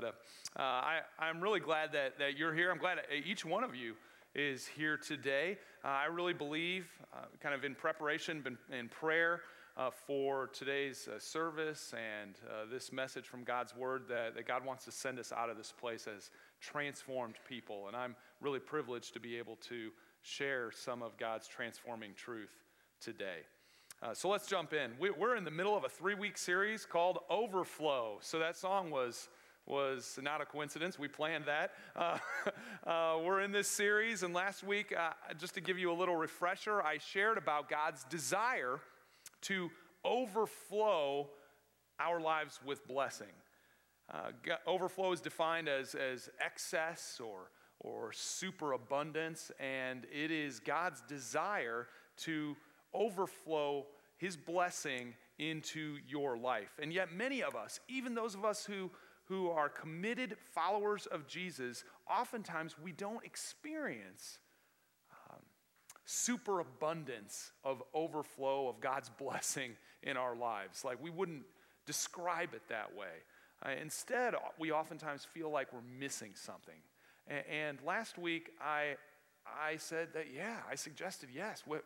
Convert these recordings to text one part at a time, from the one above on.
But uh, uh, I, I'm really glad that, that you're here. I'm glad each one of you is here today. Uh, I really believe, uh, kind of in preparation, in prayer uh, for today's uh, service and this message from God's Word, that, that God wants to send us out of this place as transformed people. And I'm really privileged to be able to share some of God's transforming truth today. Uh, so let's jump in. We, are in the middle of a three week series called Overflow. So that song was. Was not a coincidence. We planned that. Uh, uh, we're in this series, and last week, uh, just to give you a little refresher, I shared about God's desire to overflow our lives with blessing. Uh, overflow is defined as, as excess or, or superabundance, and it is God's desire to overflow his blessing into your life. And yet, many of us, even those of us who, who are committed followers of Jesus, oftentimes we don't experience um, superabundance of overflow of God's blessing in our lives. Like we wouldn't describe it that way. Uh, instead, we oftentimes feel like we're missing something. And, and last week, I, I said that, yeah, I suggested yes. We,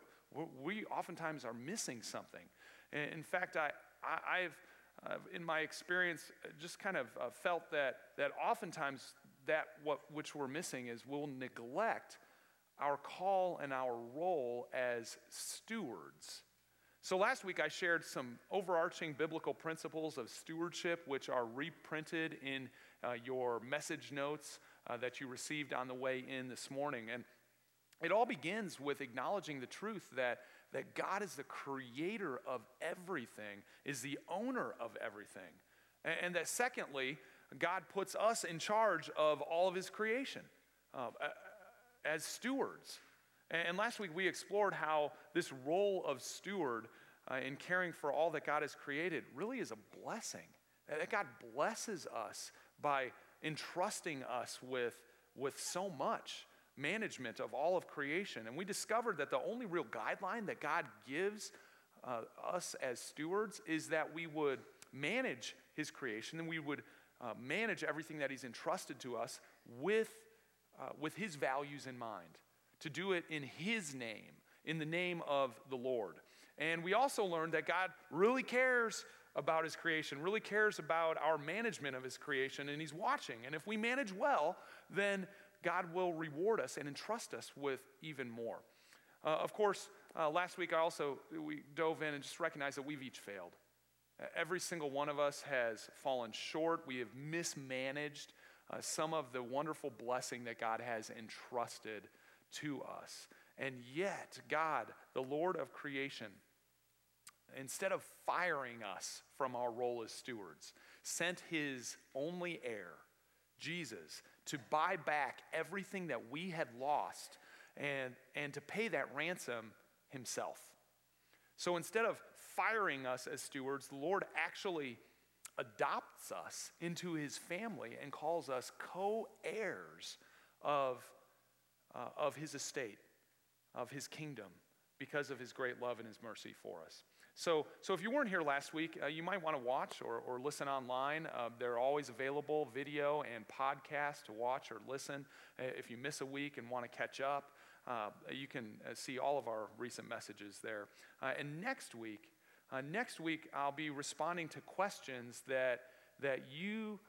we oftentimes are missing something. In fact, I, I, have uh, in my experience, just kind of uh, felt that, that oftentimes that what, which we're missing is we'll neglect our call and our role as stewards. So last week I shared some overarching biblical principles of stewardship, which are reprinted in uh, your message notes uh, that you received on the way in this morning. And it all begins with acknowledging the truth that, that God is the creator of everything, is the owner of everything. And, and that secondly, God puts us in charge of all of his creation uh, as stewards. And last week we explored how this role of steward uh, in caring for all that God has created really is a blessing. That God blesses us by entrusting us with, with so much management of all of creation. And we discovered that the only real guideline that God gives uh, us as stewards is that we would manage His creation and we would uh, manage everything that He's entrusted to us with, uh, with His values in mind, to do it in His name, in the name of the Lord. And we also learned that God really cares about His creation, really cares about our management of His creation, and He's watching. And if we manage well, then God will reward us and entrust us with even more. Uh, of course, uh, last week I also we dove in and just recognized that we've each failed. Every single one of us has fallen short. We have mismanaged uh, some of the wonderful blessing that God has entrusted to us. And yet, God, the Lord of creation, instead of firing us from our role as stewards, sent his only heir Jesus, to buy back everything that we had lost and, and to pay that ransom himself. So instead of firing us as stewards, the Lord actually adopts us into his family and calls us co heirs of, uh, of his estate, of his kingdom, because of his great love and his mercy for us. So, so if you weren't here last week, uh, you might want to watch or, or listen online. Uh, they're always available, video and podcast to watch or listen. Uh, if you miss a week and want to catch up, uh, you can uh, see all of our recent messages there. Uh, and next week, next week I'll be responding to questions that that you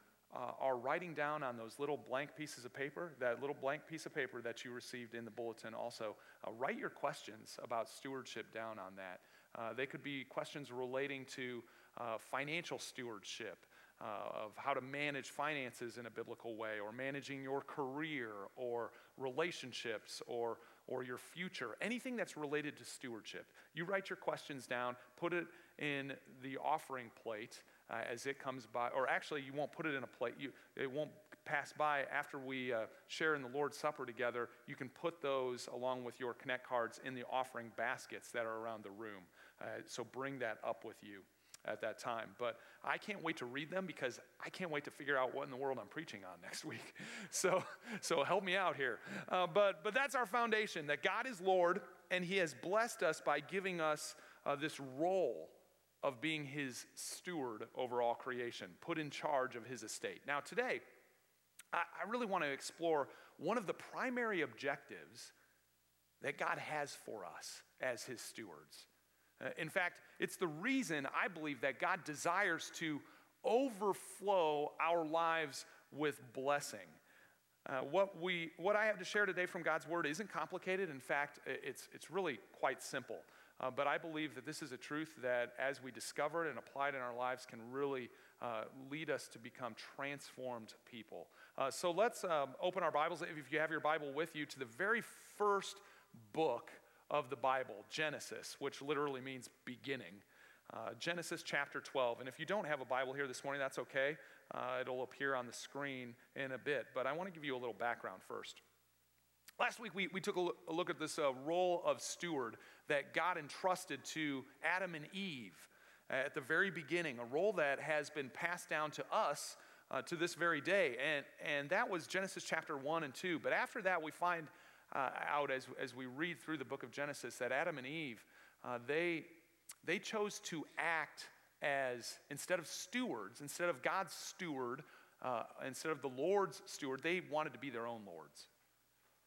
are writing down on those little blank pieces of paper, that little blank piece of paper that you received in the bulletin also, write your questions about stewardship down on that. Uh, they could be questions relating to uh, financial stewardship. Uh, of how to manage finances in a biblical way, or managing your career, or relationships, or, or your future, anything that's related to stewardship. You write your questions down, put it in the offering plate, uh, as it comes by, or actually, you won't put it in a plate. You, it won't pass by after we uh, share in the Lord's Supper together. You can put those along with your Connect cards in the offering baskets that are around the room. Uh, so bring that up with you at that time. But I can't wait to read them because I can't wait to figure out what in the world I'm preaching on next week. So, so help me out here. Uh, but, but that's our foundation that God is Lord and He has blessed us by giving us uh, this role of being his steward over all creation, put in charge of his estate. Now, today, I, I really want to explore one of the primary objectives that God has for us as his stewards. Uh, in fact, it's the reason I believe that God desires to overflow our lives with blessing. Uh, what, we, what I have to share today from God's Word isn't complicated. In fact, it's, it's really quite simple. Uh, but I believe that this is a truth that, as we discover it and apply it in our lives, can really uh, lead us to become transformed people. Uh, so let's um, open our Bibles, if you have your Bible with you, to the very first book of the Bible, Genesis, which literally means beginning. Uh, Genesis chapter 12. And if you don't have a Bible here this morning, that's okay. Uh, it'll appear on the screen in a bit. But I want to give you a little background first. Last week, we, we took a look, a look at this uh, role of steward that God entrusted to Adam and Eve at the very beginning, a role that has been passed down to us uh, to this very day. And, and that was Genesis chapter 1 and 2. But after that, we find uh, out as, as we read through the book of Genesis that Adam and Eve, uh, they, they chose to act as, instead of stewards, instead of God's steward, uh, instead of the Lord's steward, they wanted to be their own lords.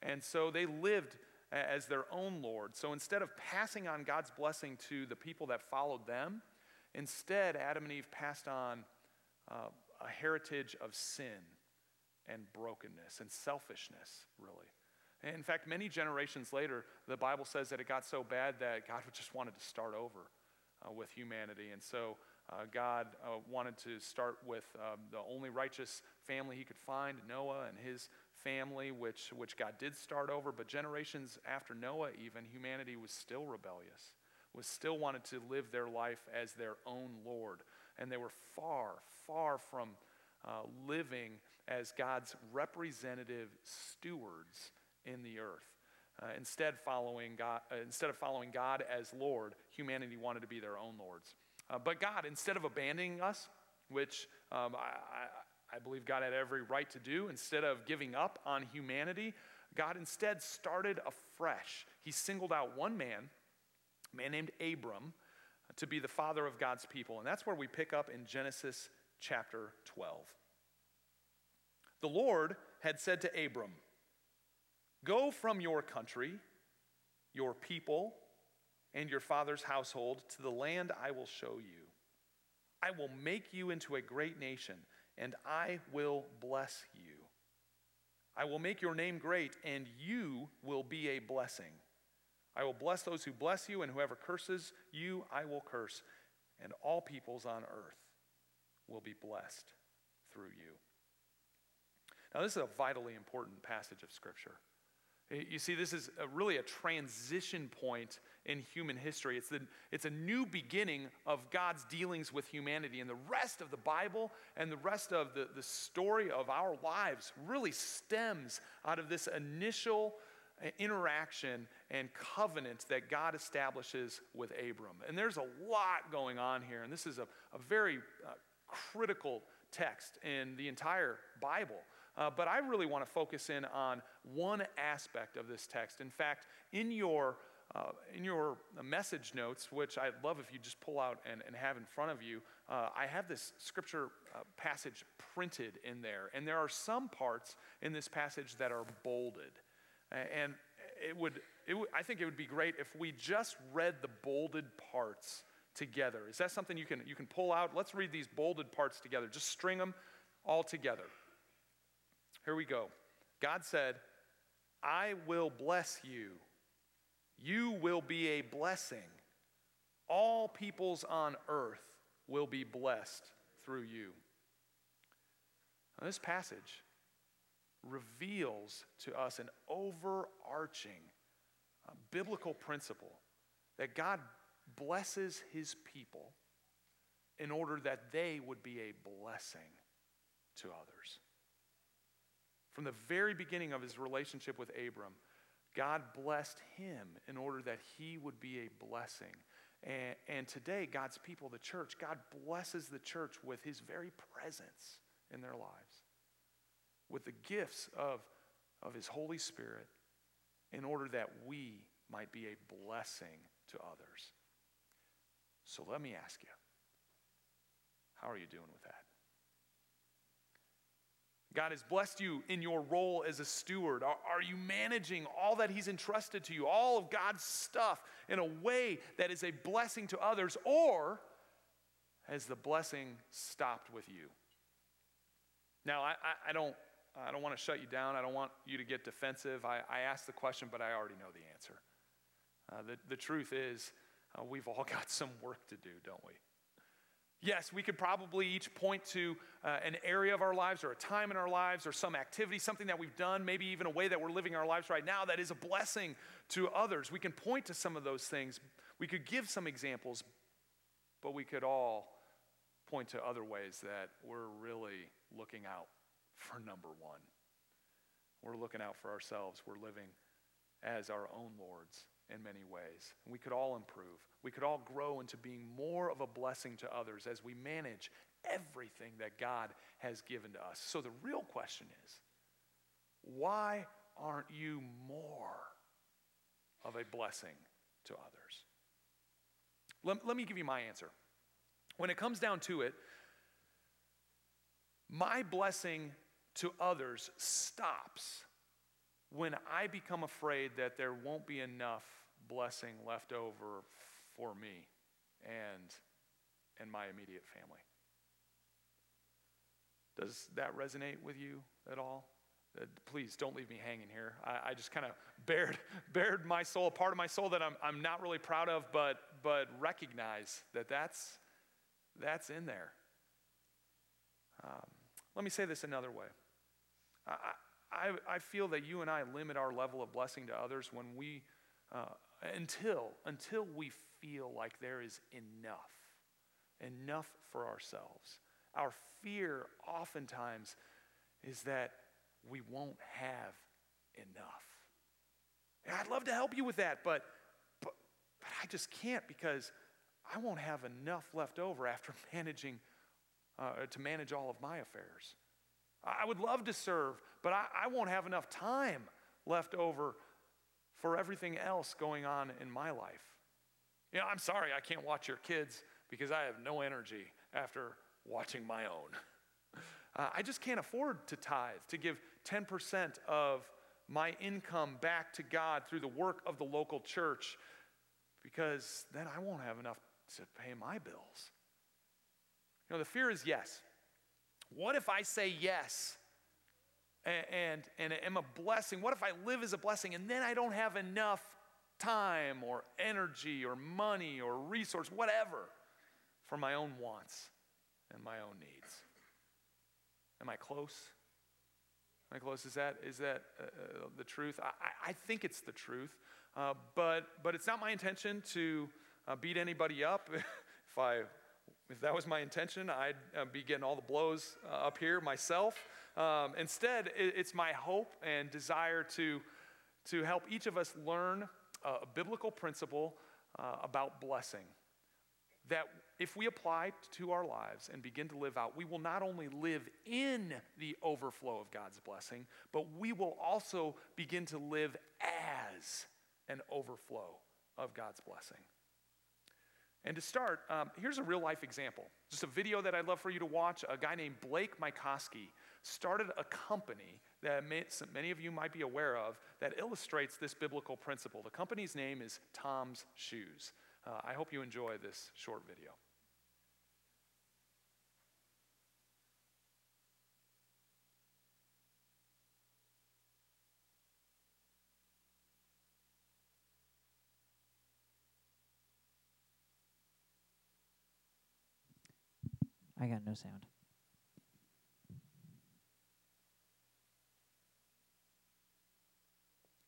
And so they lived as their own Lord. So instead of passing on God's blessing to the people that followed them, instead, Adam and Eve passed on uh, a heritage of sin and brokenness and selfishness, really. In fact, many generations later, the Bible says that it got so bad that God just wanted to start over uh, with humanity. And so uh, God uh, wanted to start with um, the only righteous family he could find, Noah and his family, which, which God did start over, but generations after Noah, even, humanity was still rebellious, was still wanted to live their life as their own Lord. And they were far, far from uh, living as God's representative stewards in the earth. Uh, instead, following God, uh, instead of following God as Lord, humanity wanted to be their own lords. Uh, but God, instead of abandoning us, which um, I, I believe God had every right to do. Instead of giving up on humanity, God instead started afresh. He singled out one man, a man named Abram, to be the father of God's people. And that's where we pick up in Genesis chapter 12. The Lord had said to Abram, Go from your country, your people, and your father's household to the land I will show you. I will make you into a great nation and I will bless you. I will make your name great, and you will be a blessing. I will bless those who bless you, and whoever curses you, I will curse. And all peoples on earth will be blessed through you. Now, this is a vitally important passage of Scripture. You see, this is a, really a transition point in human history. It's, the, it's a new beginning of God's dealings with humanity. And the rest of the Bible and the rest of the, the story of our lives really stems out of this initial uh, interaction and covenant that God establishes with Abram. And there's a lot going on here. And this is a, a very uh, critical text in the entire Bible. Uh, but I really want to focus in on one aspect of this text. In fact, in your uh, in your message notes, which I'd love if you just pull out and, and have in front of you, uh, I have this scripture uh, passage printed in there. And there are some parts in this passage that are bolded. And it would, it would, I think it would be great if we just read the bolded parts together. Is that something you can, you can pull out? Let's read these bolded parts together. Just string them all together. Here we go. God said, I will bless you. You will be a blessing. All peoples on earth will be blessed through you. Now, this passage reveals to us an overarching uh, biblical principle that God blesses his people in order that they would be a blessing to others. From the very beginning of his relationship with Abram, God blessed him in order that he would be a blessing. And, and, today, God's people, the church, God blesses the church with his very presence in their lives, with the gifts of, of his Holy Spirit, in order that we might be a blessing to others. So let me ask you How are you doing with that? God has blessed you in your role as a steward. Are, are, you managing all that He's entrusted to you, all of God's stuff, in a way that is a blessing to others, or has the blessing stopped with you? Now, I, I, I don't, I don't want to shut you down. I don't want you to get defensive. I, I asked the question, but I already know the answer. Uh, the, the truth is, uh, we've all got some work to do, don't we? Yes, we could probably each point to uh, an area of our lives or a time in our lives or some activity, something that we've done, maybe even a way that we're living our lives right now that is a blessing to others. We can point to some of those things. We could give some examples, but we could all point to other ways that we're really looking out for number one. We're looking out for ourselves. We're living as our own lords in many ways. We could all improve. We could all grow into being more of a blessing to others as we manage everything that God has given to us. So the real question is why aren't you more of a blessing to others? Let, let me give you my answer. When it comes down to it, my blessing to others stops when I become afraid that there won't be enough blessing left over for me and, and my immediate family. Does that resonate with you at all? Uh, please don't leave me hanging here. I, I just kind of bared, bared my soul, a part of my soul that I'm, I'm not really proud of, but, but recognize that that's, that's in there. Um, let me say this another way. I, I, I feel that you and I limit our level of blessing to others when we, uh, until, until we feel like there is enough, enough for ourselves. Our fear oftentimes is that we won't have enough. And I'd love to help you with that, but, but, but I just can't because I won't have enough left over after managing uh, to manage all of my affairs. I would love to serve, but I, I won't have enough time left over for everything else going on in my life. You know, I'm sorry I can't watch your kids because I have no energy after watching my own. Uh, I just can't afford to tithe, to give 10% of my income back to God through the work of the local church because then I won't have enough to pay my bills. You know, the fear is yes. What if I say yes and, and, am a blessing? What if I live as a blessing and then I don't have enough time or energy or money or resource, whatever, for my own wants and my own needs? Am I close? Am I close? Is that, is that uh, uh the truth? I, I think it's the truth, uh, but, but it's not my intention to uh, beat anybody up. if I if that was my intention, I'd uh, be getting all the blows uh, up here myself. Um, instead, it, it's my hope and desire to, to help each of us learn a biblical principle uh, about blessing. That if we apply to our lives and begin to live out, we will not only live in the overflow of God's blessing, but we will also begin to live as an overflow of God's blessing. And to start, um, here's a real life example. Just a video that I'd love for you to watch. A guy named Blake Mycoskie started a company that many of you might be aware of that illustrates this biblical principle. The company's name is Tom's Shoes. Uh, I hope you enjoy this short video. I got no sound.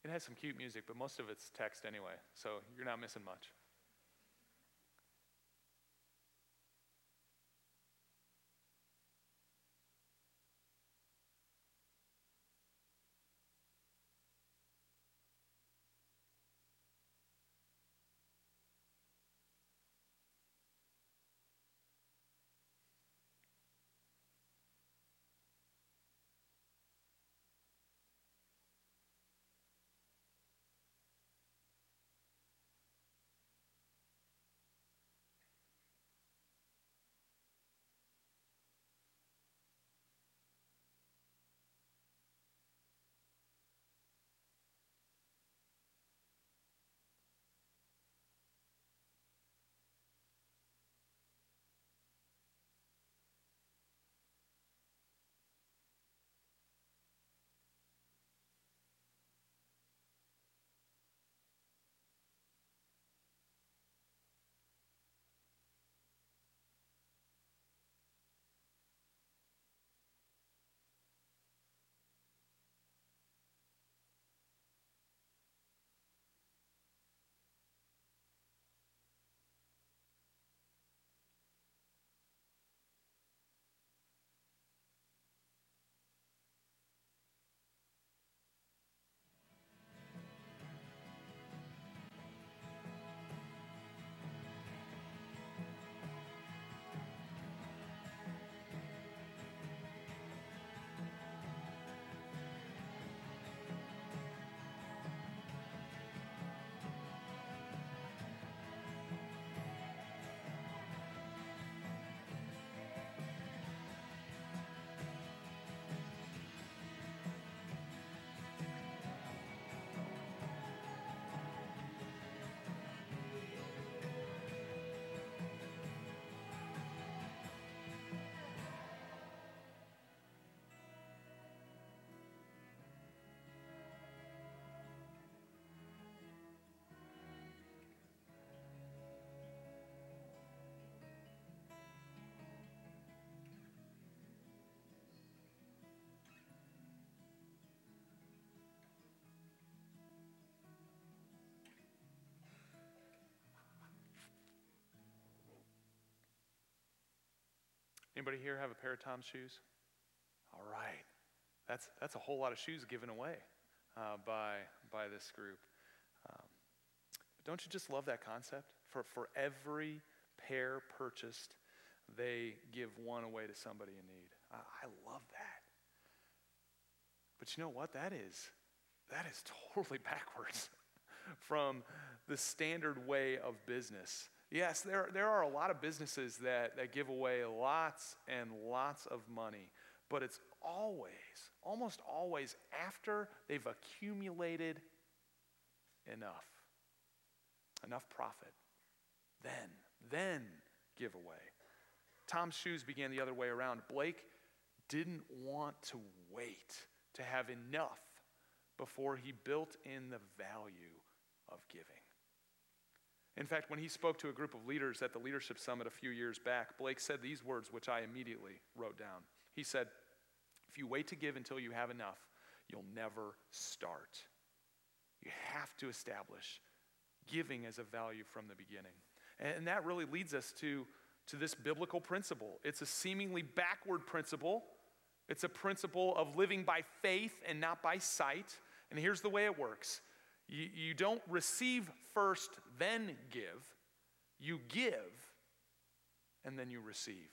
It has some cute music, but most of it's text anyway, so you're not missing much. Anybody here have a pair of Tom's shoes? All right. That's, that's a whole lot of shoes given away uh, by, by this group. Um, but don't you just love that concept? For, for every pair purchased, they give one away to somebody in need. I, I love that. But you know what? That is, that is totally backwards from the standard way of business. Yes, there, there are a lot of businesses that, that give away lots and lots of money, but it's always, almost always after they've accumulated enough, enough profit. Then, then give away. Tom's shoes began the other way around. Blake didn't want to wait to have enough before he built in the value of giving. In fact, when he spoke to a group of leaders at the Leadership Summit a few years back, Blake said these words, which I immediately wrote down. He said, If you wait to give until you have enough, you'll never start. You have to establish giving as a value from the beginning. And that really leads us to, to this biblical principle. It's a seemingly backward principle, it's a principle of living by faith and not by sight. And here's the way it works you, you don't receive first, then give. You give, and then you receive.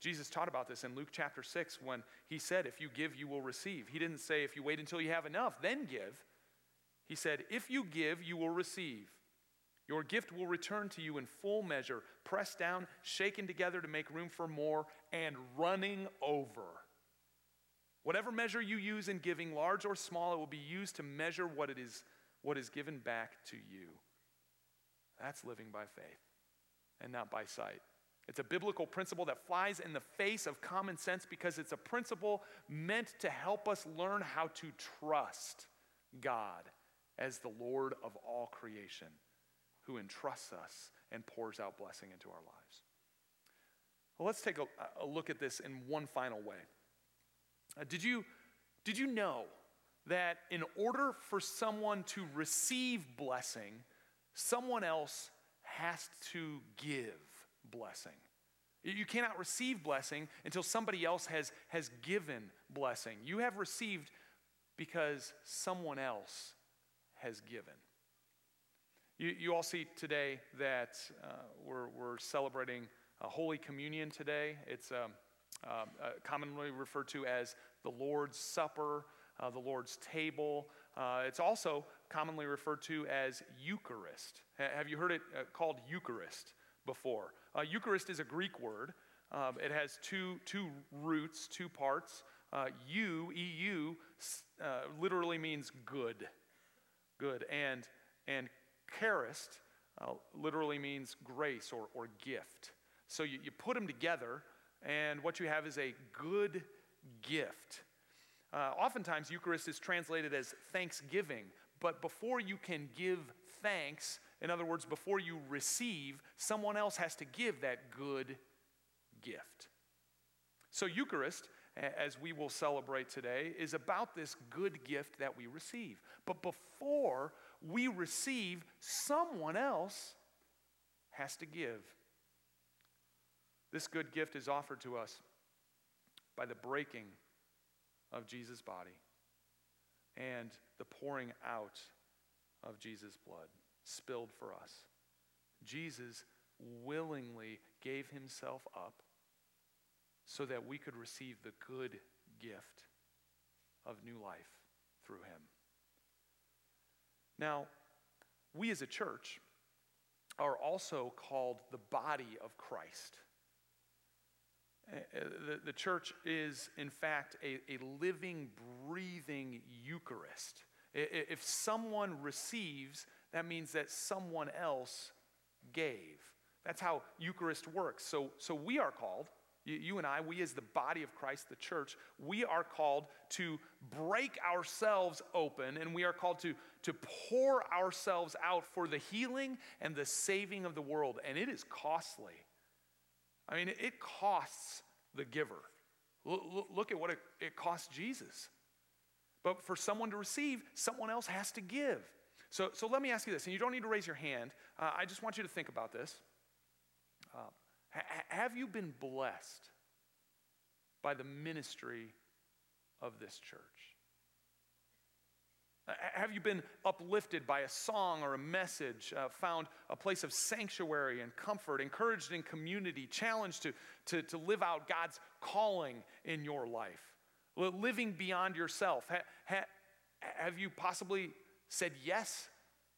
Jesus taught about this in Luke chapter 6 when he said, If you give, you will receive. He didn't say, If you wait until you have enough, then give. He said, If you give, you will receive. Your gift will return to you in full measure, pressed down, shaken together to make room for more, and running over. Whatever measure you use in giving, large or small, it will be used to measure what it is what is given back to you. That's living by faith and not by sight. It's a biblical principle that flies in the face of common sense because it's a principle meant to help us learn how to trust God as the Lord of all creation who entrusts us and pours out blessing into our lives. Well, let's take a, a look at this in one final way. Uh, did, you, did you know that in order for someone to receive blessing, someone else has to give blessing? You cannot receive blessing until somebody else has, has given blessing. You have received because someone else has given. You, you all see today that uh, we're, we're celebrating a Holy Communion today. It's um, uh, commonly referred to as the Lord's Supper, uh, the Lord's table. Uh, it's also commonly referred to as Eucharist. Have you heard it uh, called Eucharist before? Uh, Eucharist is a Greek word. Um, it has two, two roots, two parts. Uh, eu, EU, literally means good. Good. And, and charist literally means grace or, or gift. So you, you put them together and what you have is a good gift. Uh, oftentimes, Eucharist is translated as thanksgiving, but before you can give thanks, in other words, before you receive, someone else has to give that good gift. So, Eucharist, as we will celebrate today, is about this good gift that we receive. But before we receive, someone else has to give. This good gift is offered to us by the breaking of Jesus' body and the pouring out of Jesus' blood spilled for us. Jesus willingly gave himself up so that we could receive the good gift of new life through him. Now, we as a church are also called the body of Christ. Uh, the, the church is, in fact, a, a living, breathing Eucharist. If someone receives, that means that someone else gave. That's how Eucharist works. So, so we are called, you, you, and I, we as the body of Christ, the church, we are called to break ourselves open and we are called to, to pour ourselves out for the healing and the saving of the world. And it is costly. I mean, it costs the giver. Look at what it, costs Jesus. But for someone to receive, someone else has to give. So, so let me ask you this, and you don't need to raise your hand. Uh, I just want you to think about this. Uh, ha- have you been blessed by the ministry of this church? Uh, have you been uplifted by a song or a message, uh, found a place of sanctuary and comfort, encouraged in community, challenged to, to, to live out God's calling in your life? Living beyond yourself. Ha, ha, have you possibly said yes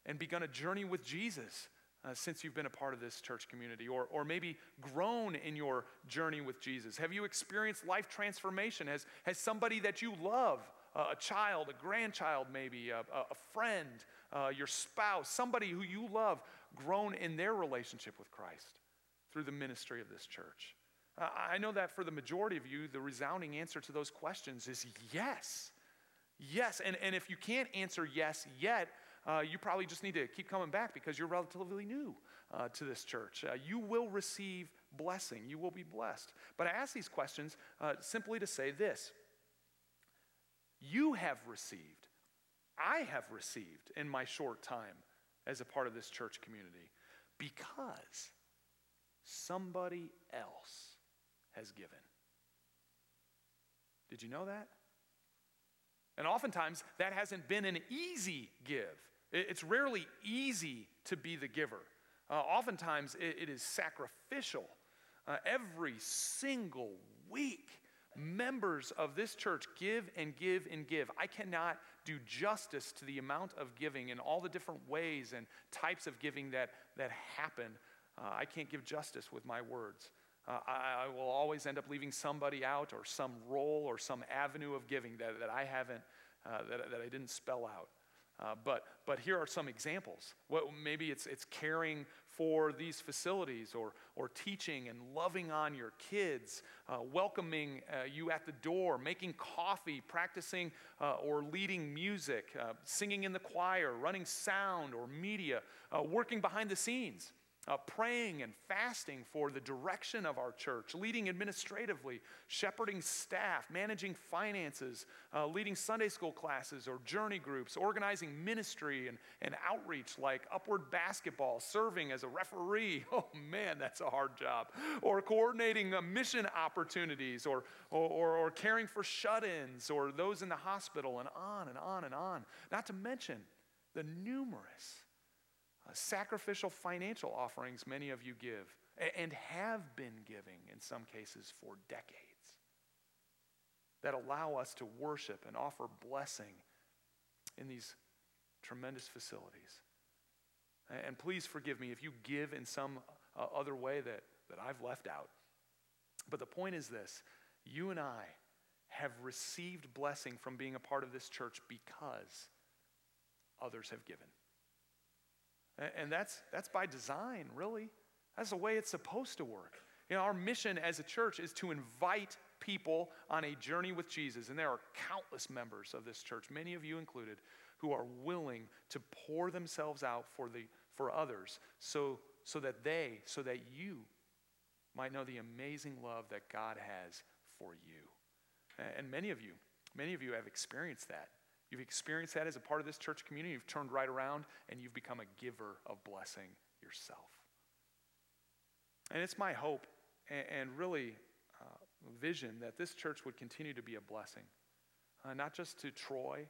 and begun a journey with Jesus? Uh, since you've been a part of this church community, or, or maybe grown in your journey with Jesus? Have you experienced life transformation? Has, has somebody that you love a child, a grandchild, maybe, a, a friend, uh, your spouse, somebody who you love, grown in their relationship with Christ through the ministry of this church? I know that for the majority of you, the resounding answer to those questions is yes. Yes. And, and if you can't answer yes yet, uh, you probably just need to keep coming back because you're relatively new uh, to this church. Uh, you will receive blessing, you will be blessed. But I ask these questions uh, simply to say this you have received, I have received in my short time as a part of this church community because somebody else has given. Did you know that? And oftentimes, that hasn't been an easy give. It's rarely easy to be the giver. Uh, oftentimes, it, it is sacrificial. Uh, every single week, members of this church give and give and give. I cannot do justice to the amount of giving and all the different ways and types of giving that, that happen. Uh, I can't give justice with my words. Uh, I, I, will always end up leaving somebody out or some role or some avenue of giving that, that I haven't, uh, that, that I didn't spell out. Uh, but, but here are some examples. What, maybe it's, it's caring for these facilities or, or teaching and loving on your kids, uh, welcoming uh, you at the door, making coffee, practicing uh, or leading music, uh, singing in the choir, running sound or media, uh, working behind the scenes uh, praying and fasting for the direction of our church, leading administratively, shepherding staff, managing finances, uh, leading Sunday school classes or journey groups, organizing ministry and, and outreach like Upward Basketball, serving as a referee. Oh man, that's a hard job. Or coordinating uh, mission opportunities, or, or, or, or caring for shut ins, or those in the hospital, and on and on and on. Not to mention the numerous sacrificial financial offerings many of you give and have been giving in some cases for decades that allow us to worship and offer blessing in these tremendous facilities. And please forgive me if you give in some uh, other way that, that I've left out. But the point is this you and I have received blessing from being a part of this church because others have given. And that's, that's by design, really. That's the way it's supposed to work. You know, our mission as a church is to invite people on a journey with Jesus. And there are countless members of this church, many of you included, who are willing to pour themselves out for, the, for others so, so that they, so that you might know the amazing love that God has for you. And many of you, many of you have experienced that. You've experienced that as a part of this church community. You've turned right around and you've become a giver of blessing yourself. And it's my hope and, and really uh, vision that this church would continue to be a blessing, uh, not just to Troy,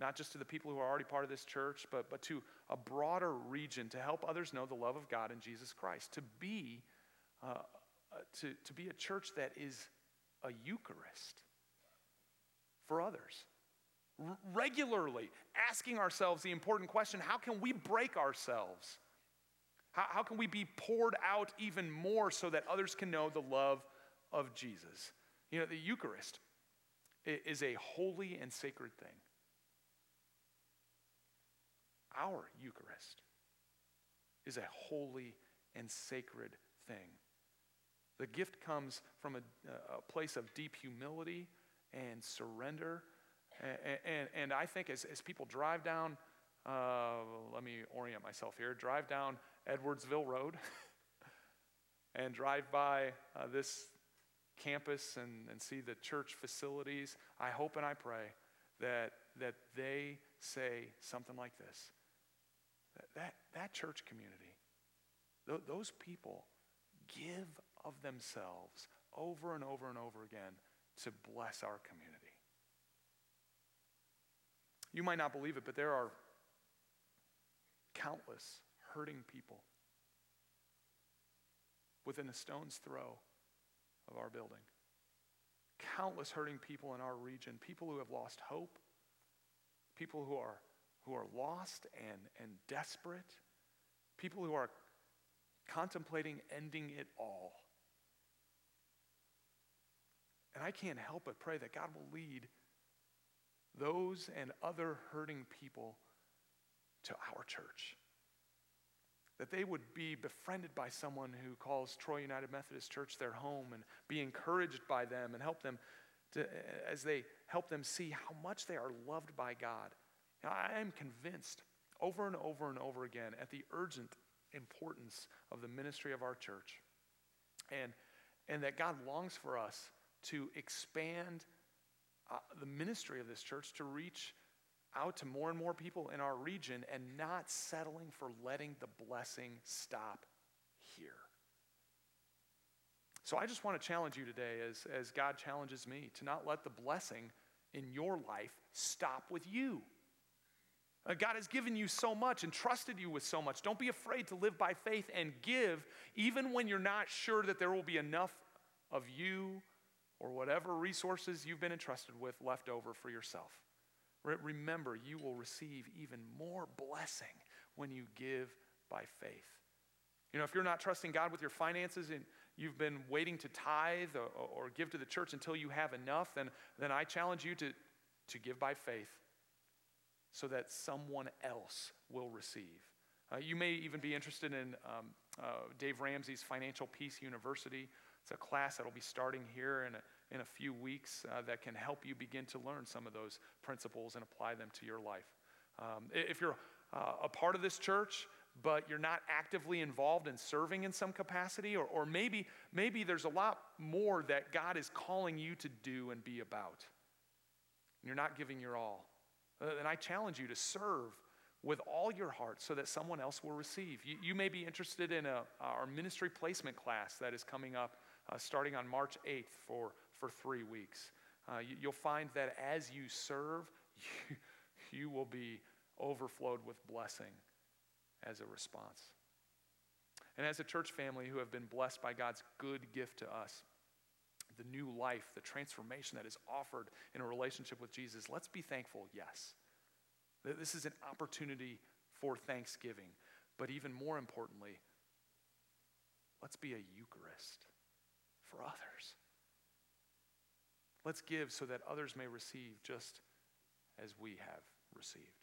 not just to the people who are already part of this church, but, but to a broader region to help others know the love of God in Jesus Christ, to be, uh, uh to, to be a church that is a Eucharist for others regularly asking ourselves the important question how can we break ourselves? How, how can we be poured out even more so that others can know the love of Jesus? You know, the Eucharist is a holy and sacred thing. Our Eucharist is a holy and sacred thing. The gift comes from a, a place of deep humility and surrender and, and, I think as, as people drive down, uh, let me orient myself here, drive down Edwardsville Road and drive by uh, this campus and, and see the church facilities, I hope and I pray that, that they say something like this that, that, that church community, th- those people give of themselves over and over and over again to bless our community. You might not believe it, but there are countless hurting people within a stone's throw of our building. Countless hurting people in our region, people who have lost hope, people who are, who are lost and, and desperate, people who are contemplating ending it all. And I can't help but pray that God will lead those and other hurting people to our church. That they would be befriended by someone who calls Troy United Methodist Church their home and be encouraged by them and help them to, as they help them see how much they are loved by God. Now, I am convinced over and over and over again at the urgent importance of the ministry of our church and, and that God longs for us to expand uh, the ministry of this church to reach out to more and more people in our region and not settling for letting the blessing stop here. So I just want to challenge you today, as, as God challenges me, to not let the blessing in your life stop with you. Uh, God has given you so much and trusted you with so much. Don't be afraid to live by faith and give, even when you're not sure that there will be enough of you or whatever resources you've been entrusted with left over for yourself. Remember, you will receive even more blessing when you give by faith. You know, if you're not trusting God with your finances and you've been waiting to tithe or, or give to the church until you have enough, then, then I challenge you to, to give by faith so that someone else will receive. Uh, you may even be interested in um, uh, Dave Ramsey's Financial Peace University. It's a class that will be starting here in a in a few weeks uh, that can help you begin to learn some of those principles and apply them to your life. Um, if you're uh, a part of this church, but you're not actively involved in serving in some capacity, or, or maybe, maybe there's a lot more that God is calling you to do and be about. And you're not giving your all. Uh, then I challenge you to serve with all your heart so that someone else will receive. You, you may be interested in a, our ministry placement class that is coming up uh, starting on March 8th for for three weeks. Uh, you, will find that as you serve, you, you will be overflowed with blessing as a response. And as a church family who have been blessed by God's good gift to us, the new life, the transformation that is offered in a relationship with Jesus, let's be thankful, yes. This is an opportunity for thanksgiving. But even more importantly, let's be a Eucharist for others. Let's give so that others may receive just as we have received.